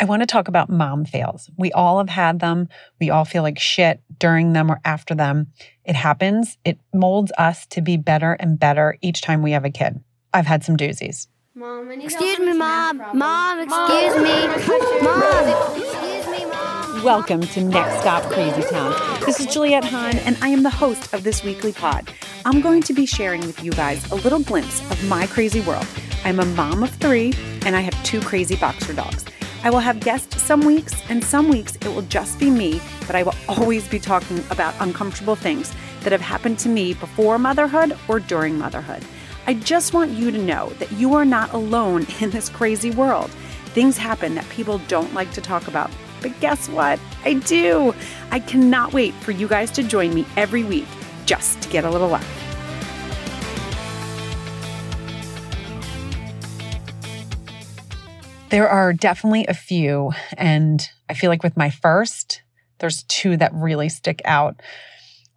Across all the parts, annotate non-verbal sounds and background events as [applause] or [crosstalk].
I want to talk about mom fails. We all have had them. We all feel like shit during them or after them. It happens. It molds us to be better and better each time we have a kid. I've had some doozies. Mom, excuse me, mom. Mom, excuse me. [laughs] Mom, excuse me, mom. Welcome to Next Stop Crazy Town. This is Juliet Hahn, and I am the host of this weekly pod. I'm going to be sharing with you guys a little glimpse of my crazy world. I'm a mom of three, and I have two crazy boxer dogs. I will have guests some weeks, and some weeks it will just be me, but I will always be talking about uncomfortable things that have happened to me before motherhood or during motherhood. I just want you to know that you are not alone [laughs] in this crazy world. Things happen that people don't like to talk about. But guess what? I do. I cannot wait for you guys to join me every week just to get a little laugh. There are definitely a few. And I feel like with my first, there's two that really stick out.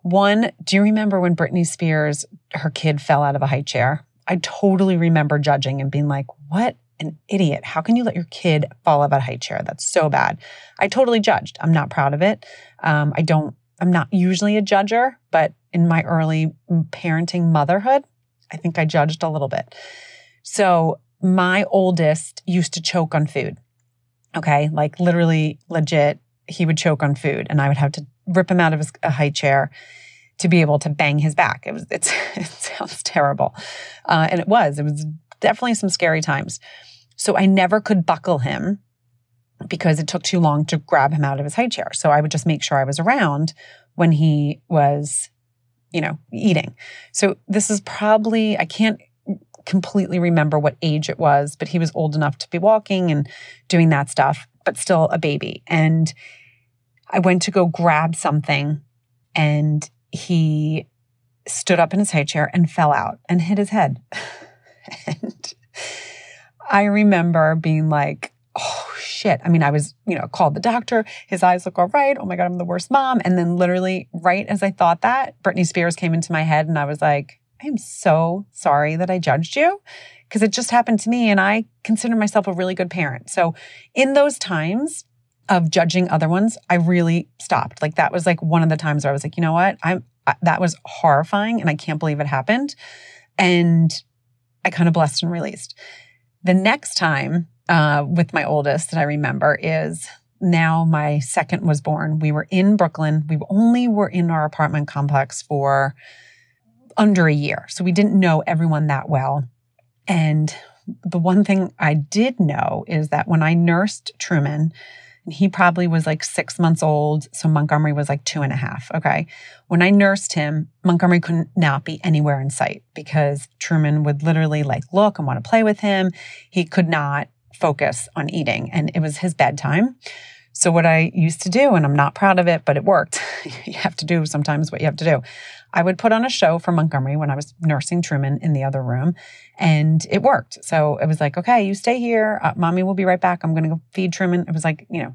One, do you remember when Britney Spears, her kid fell out of a high chair? I totally remember judging and being like, what an idiot. How can you let your kid fall out of a high chair? That's so bad. I totally judged. I'm not proud of it. Um, I don't, I'm not usually a judger, but in my early parenting motherhood, I think I judged a little bit. So my oldest used to choke on food. Okay. Like literally legit, he would choke on food and I would have to rip him out of his, a high chair to be able to bang his back. It was, it's, [laughs] it sounds terrible. Uh, and it was, it was definitely some scary times. So I never could buckle him because it took too long to grab him out of his high chair. So I would just make sure I was around when he was, you know, eating. So this is probably, I can't completely remember what age it was, but he was old enough to be walking and doing that stuff, but still a baby. And I went to go grab something and he stood up in his high chair and fell out and hit his head. [laughs] and I remember being like, oh shit. I mean, I was, you know, called the doctor. His eyes look all right. Oh my God, I'm the worst mom. And then literally right as I thought that, Britney Spears came into my head and I was like, I am so sorry that I judged you because it just happened to me and I consider myself a really good parent. So in those times of judging other ones, I really stopped. Like that was like one of the times where I was like, you know what? I'm that was horrifying and I can't believe it happened. And I kind of blessed and released. The next time uh, with my oldest that I remember is now my second was born. We were in Brooklyn. We only were in our apartment complex for under a year. So we didn't know everyone that well. And the one thing I did know is that when I nursed Truman, he probably was like six months old. So Montgomery was like two and a half. Okay. When I nursed him, Montgomery couldn't not be anywhere in sight because Truman would literally like look and want to play with him. He could not focus on eating and it was his bedtime. So what I used to do, and I'm not proud of it, but it worked. [laughs] you have to do sometimes what you have to do. I would put on a show for Montgomery when I was nursing Truman in the other room, and it worked. So it was like, okay, you stay here. Uh, mommy will be right back. I'm going to go feed Truman. It was like, you know,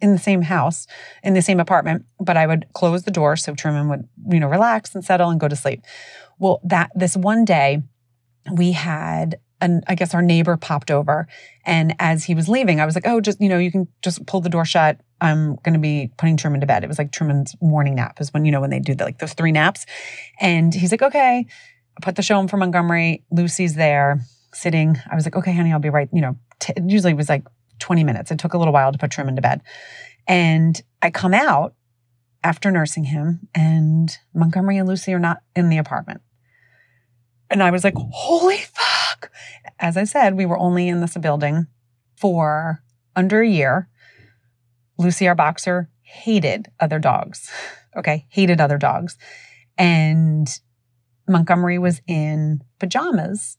in the same house, in the same apartment, but I would close the door so Truman would, you know, relax and settle and go to sleep. Well, that this one day we had and I guess our neighbor popped over. And as he was leaving, I was like, oh, just, you know, you can just pull the door shut. I'm going to be putting Truman to bed. It was like Truman's morning nap is when, you know, when they do the, like those three naps. And he's like, okay, I put the show on for Montgomery. Lucy's there sitting. I was like, okay, honey, I'll be right. You know, t- usually it was like 20 minutes. It took a little while to put Truman to bed. And I come out after nursing him and Montgomery and Lucy are not in the apartment. And I was like, holy fuck. As I said, we were only in this building for under a year. Lucy, our boxer, hated other dogs. [laughs] Okay, hated other dogs. And Montgomery was in pajamas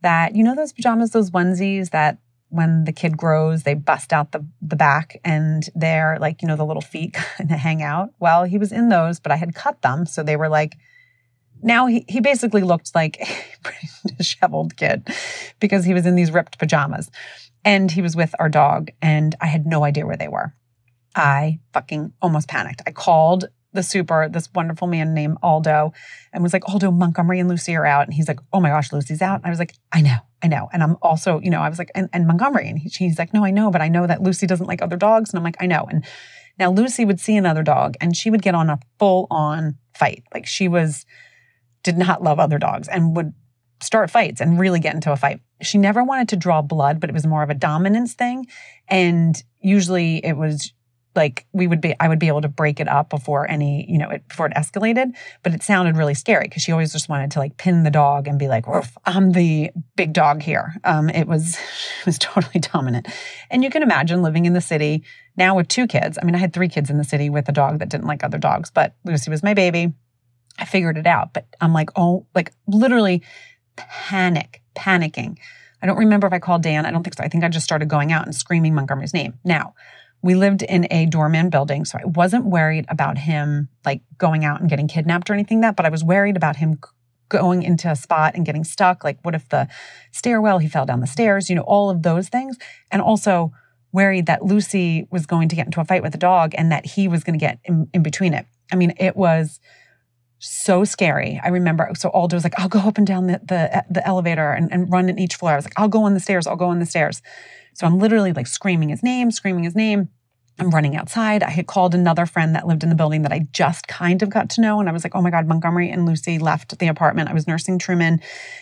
that, you know, those pajamas, those onesies that when the kid grows, they bust out the, the back and they're like, you know, the little feet [laughs] kind of hang out. Well, he was in those, but I had cut them. So they were like now he, he basically looked like a [laughs] pretty disheveled kid because he was in these ripped pajamas. And he was with our dog, and I had no idea where they were. I fucking almost panicked. I called the super, this wonderful man named Aldo, and was like, Aldo, Montgomery and Lucy are out. And he's like, oh my gosh, Lucy's out. And I was like, I know, I know. And I'm also, you know, I was like, and, and Montgomery. And he, he's like, no, I know, but I know that Lucy doesn't like other dogs. And I'm like, I know. And now Lucy would see another dog and she would get on a full on fight. Like she was, did not love other dogs and would start fights and really get into a fight. She never wanted to draw blood, but it was more of a dominance thing. And usually it was like we would be I would be able to break it up before any, you know, it, before it escalated, but it sounded really scary because she always just wanted to like pin the dog and be like, I'm the big dog here. Um, it was [laughs] it was totally dominant. And you can imagine living in the city now with two kids. I mean, I had three kids in the city with a dog that didn't like other dogs, but Lucy was my baby. I figured it out, but I'm like, oh, like literally panic, panicking. I don't remember if I called Dan. I don't think so. I think I just started going out and screaming Montgomery's name. Now, we lived in a doorman building, so I wasn't worried about him like going out and getting kidnapped or anything like that, but I was worried about him going into a spot and getting stuck. Like, what if the stairwell, he fell down the stairs, you know, all of those things. And also worried that Lucy was going to get into a fight with the dog and that he was going to get in, in between it. I mean, it was so scary. I remember, so Aldo was like, I'll go up and down the, the, the elevator and, and run in each floor. I was like, I'll go on the stairs. I'll go on the stairs. So I'm literally like screaming his name, screaming his name. I'm running outside. I had called another friend that lived in the building that I just kind of got to know. And I was like, oh my God, Montgomery and Lucy left the apartment. I was nursing Truman.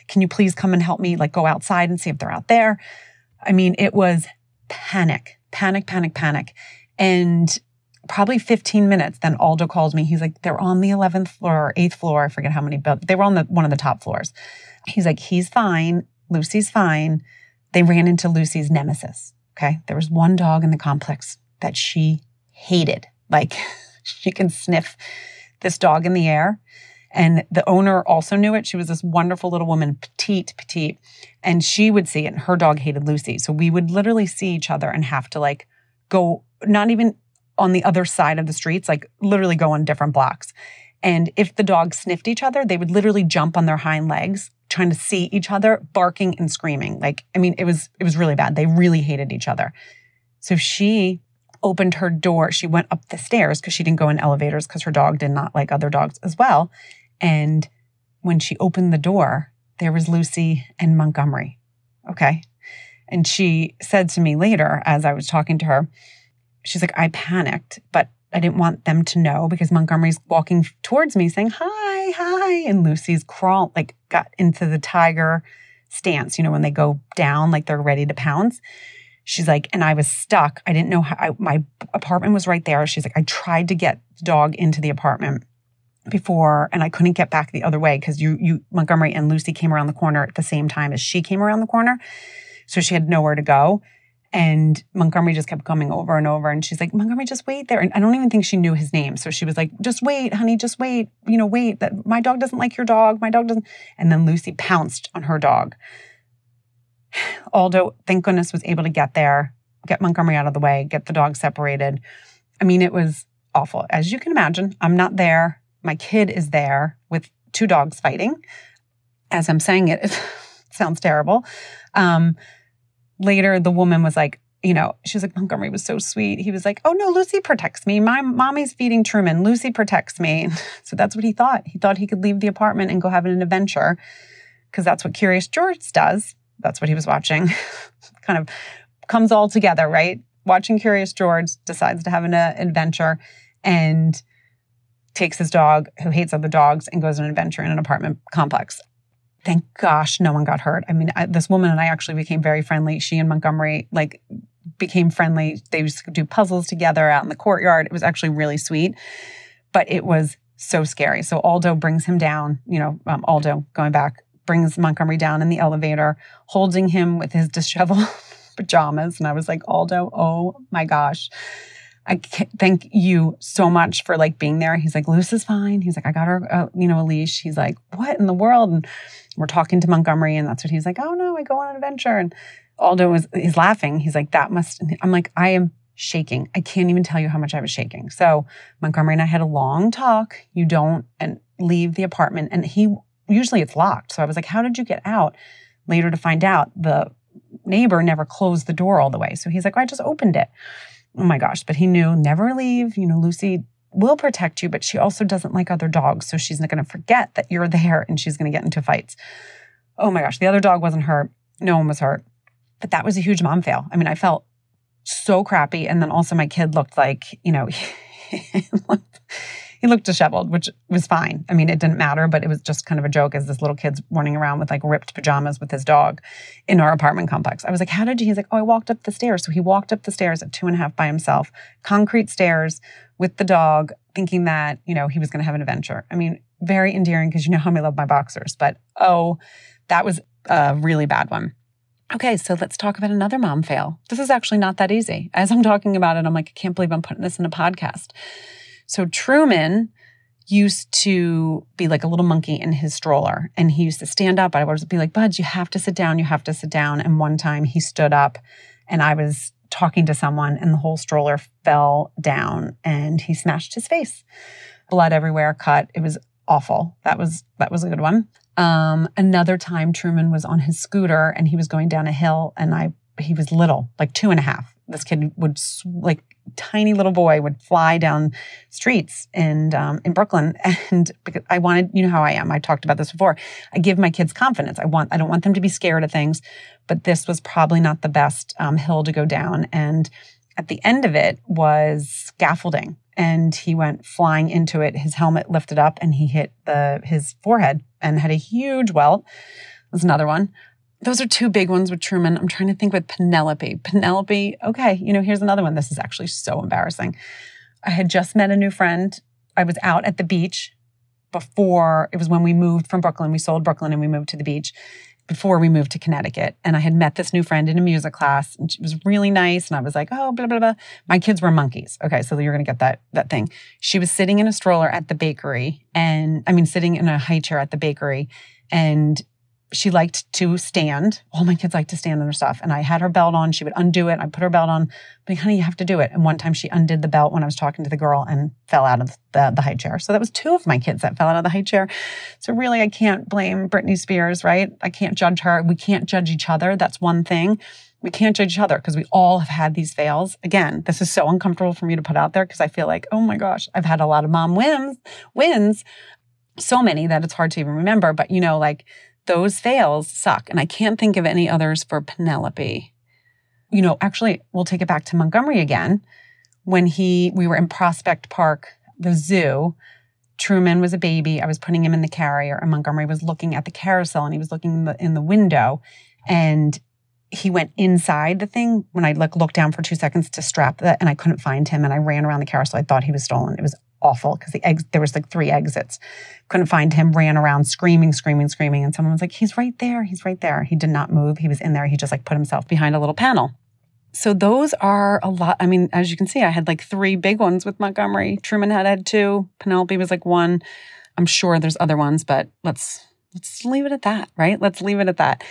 Can you please come and help me like go outside and see if they're out there? I mean, it was panic, panic, panic, panic. And probably 15 minutes, then Aldo calls me. He's like, they're on the 11th floor or 8th floor. I forget how many, but they were on the one of the top floors. He's like, he's fine. Lucy's fine. They ran into Lucy's nemesis. Okay. There was one dog in the complex that she hated. Like [laughs] she can sniff this dog in the air. And the owner also knew it. She was this wonderful little woman, petite, petite. And she would see it. And her dog hated Lucy. So we would literally see each other and have to like go, not even on the other side of the streets, like literally go on different blocks. And if the dogs sniffed each other, they would literally jump on their hind legs, trying to see each other, barking and screaming. Like, I mean, it was, it was really bad. They really hated each other. So she opened her door. She went up the stairs because she didn't go in elevators because her dog did not like other dogs as well. And when she opened the door, there was Lucy and Montgomery. Okay. And she said to me later, as I was talking to her, she's like, I panicked, but I didn't want them to know because Montgomery's walking towards me saying, Hi, hi. And Lucy's crawl, like, got into the tiger stance, you know, when they go down, like they're ready to pounce. She's like, and I was stuck. I didn't know how I, my apartment was right there. She's like, I tried to get the dog into the apartment before and I couldn't get back the other way because you you Montgomery and Lucy came around the corner at the same time as she came around the corner. So she had nowhere to go. And Montgomery just kept coming over and over. And she's like, Montgomery, just wait there. And I don't even think she knew his name. So she was like, just wait, honey, just wait. You know, wait. That my dog doesn't like your dog. My dog doesn't. And then Lucy pounced on her dog. [sighs] Aldo, thank goodness, was able to get there, get Montgomery out of the way, get the dog separated. I mean, it was awful. As you can imagine, I'm not there. My kid is there with two dogs fighting. As I'm saying it, [laughs] it sounds terrible. Um, later, the woman was like, you know, she was like, Montgomery was so sweet. He was like, oh no, Lucy protects me. My mommy's feeding Truman. Lucy protects me. [laughs] So that's what he thought. He thought he could leave the apartment and go have an adventure because that's what Curious George does that's what he was watching. [laughs] kind of comes all together, right? Watching Curious George decides to have an uh, adventure and takes his dog, who hates other dogs, and goes on an adventure in an apartment complex. Thank gosh, no one got hurt. I mean, I, this woman and I actually became very friendly. She and Montgomery like became friendly. They used to do puzzles together out in the courtyard. It was actually really sweet, but it was so scary. So Aldo brings him down. You know, um, Aldo going back brings Montgomery down in the elevator, holding him with his disheveled [laughs] pajamas. And I was like, Aldo, oh my gosh. I thank you so much for like being there. He's like, Luce is fine. He's like, I got her, uh, you know, a leash. He's like, what in the world? And we're talking to Montgomery, and that's what he's like. Oh no, I go on an adventure. And Aldo was he's laughing. He's like, that must. I'm like, I am shaking. I can't even tell you how much I was shaking. So Montgomery and I had a long talk. You don't and leave the apartment, and he usually it's locked. So I was like, how did you get out? Later to find out the neighbor never closed the door all the way. So he's like, I just opened it. Oh my gosh. But he knew never leave. You know, Lucy will protect you, but she also doesn't like other dogs. So she's not going to forget that you're there and she's going to get into fights. Oh my gosh, the other dog wasn't hurt. No one was hurt. But that was a huge mom fail. I mean, I felt so crappy. And then also my kid looked like, you know, [laughs] he looked disheveled, which was fine. I mean, it didn't matter, but it was just kind of a joke as this little kid's running around with like ripped pajamas with his dog in our apartment complex. I was like, How did you? He's like, Oh, I walked up the stairs. So he walked up the stairs at two and a half by himself, concrete stairs with the dog, thinking that, you know, he was going to have an adventure. I mean, very endearing because you know how I love my boxers, but oh, that was a really bad one. Okay, so let's talk about another mom fail. This is actually not that easy. As I'm talking about it, I'm like, I can't believe I'm putting this in a podcast. So Truman used to be like a little monkey in his stroller and he used to stand up. I would be like, Buds, you have to sit down. You have to sit down. And one time he stood up and I was talking to someone and the whole stroller fell down and he smashed his face. Blood everywhere, cut. It was awful. That was that was a good one. Um, another time Truman was on his scooter and he was going down a hill and I he was little, like two and a half. This kid would like tiny little boy would fly down streets and um, in Brooklyn. [laughs] And because I wanted, you know how I am. I talked about this before. I give my kids confidence. I want, I don't want them to be scared of things. But this was probably not the best um, hill to go down. And at the end of it was scaffolding, and he went flying into it. His helmet lifted up, and he hit the his forehead and had a huge welt. There's another one those are two big ones with Truman. I'm trying to think with Penelope. Penelope, okay, you know, here's another one. This is actually so embarrassing. I had just met a new friend. I was out at the beach before it was when we moved from Brooklyn. We sold Brooklyn and we moved to the beach before we moved to Connecticut. And I had met this new friend in a music class and she was really nice. And I was like, oh, blah, blah, blah. My kids were monkeys. Okay. So you're going to get that, that thing. She was sitting in a stroller at the bakery and I mean, sitting in a high chair at the bakery and she liked to stand. All my kids like to stand on their stuff. And I had her belt on. She would undo it. I put her belt on. But honey, you have to do it. And one time she undid the belt when I was talking to the girl and fell out of the, the high chair. So that was two of my kids that fell out of the high chair. So really, I can't blame Britney Spears, right? I can't judge her. We can't judge each other. That's one thing. We can't judge each other because we all have had these fails. Again, this is so uncomfortable for me to put out there because I feel like, oh my gosh, I've had a lot of mom wins, wins, so many that it's hard to even remember. But you know, like those fails suck. And I can't think of any others for Penelope. You know, actually, we'll take it back to Montgomery again. When he, we were in Prospect Park, the zoo, Truman was a baby. I was putting him in the carrier, and Montgomery was looking at the carousel and he was looking in the, in the window. And he went inside the thing when I like looked down for two seconds to strap that, and I couldn't find him. And I ran around the carousel. I thought he was stolen. It was awful because the eggs there was like three exits. Couldn't find him, ran around screaming, screaming, screaming. And someone was like, He's right there, he's right there. He did not move. He was in there. He just like put himself behind a little panel. So those are a lot. I mean, as you can see, I had like three big ones with Montgomery. Truman had had two. Penelope was like one. I'm sure there's other ones, but let's let's leave it at that, right? Let's leave it at that.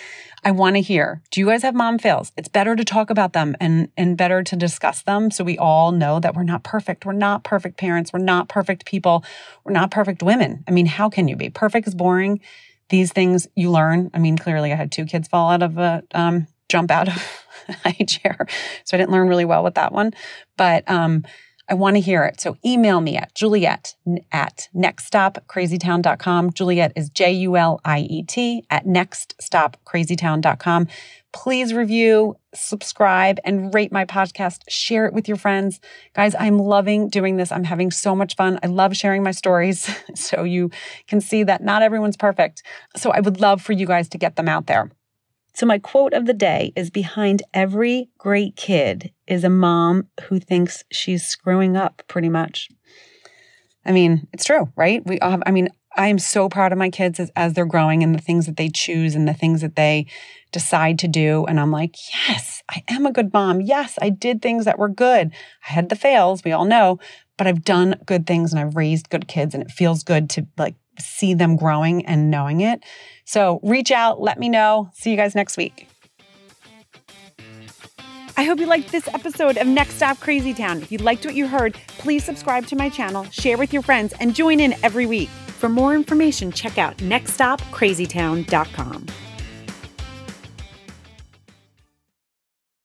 I want to hear, do you guys have mom fails? It's better to talk about them and, and better to discuss them so we all know that we're not perfect. We're not perfect parents. We're not perfect people. We're not perfect women. I mean, how can you be? Perfect is boring. These things you learn. I mean, clearly I had two kids fall out of a, um, jump out of [laughs] a high chair. So I didn't learn really well with that one. But, um, I want to hear it. So email me at juliet at nextstopcrazytown.com. Juliet is J U L I E T at nextstopcrazytown.com. Please review, subscribe, and rate my podcast. Share it with your friends. Guys, I'm loving doing this. I'm having so much fun. I love sharing my stories [laughs] so you can see that not everyone's perfect. So I would love for you guys to get them out there. So, my quote of the day is Behind every great kid is a mom who thinks she's screwing up pretty much. I mean, it's true, right? We all have, I mean, I am so proud of my kids as, as they're growing and the things that they choose and the things that they decide to do. And I'm like, yes, I am a good mom. Yes, I did things that were good. I had the fails, we all know, but I've done good things and I've raised good kids and it feels good to like see them growing and knowing it. So reach out, let me know. See you guys next week. I hope you liked this episode of Next Stop Crazy Town. If you liked what you heard, please subscribe to my channel, share with your friends, and join in every week. For more information, check out nextstopcrazytown.com.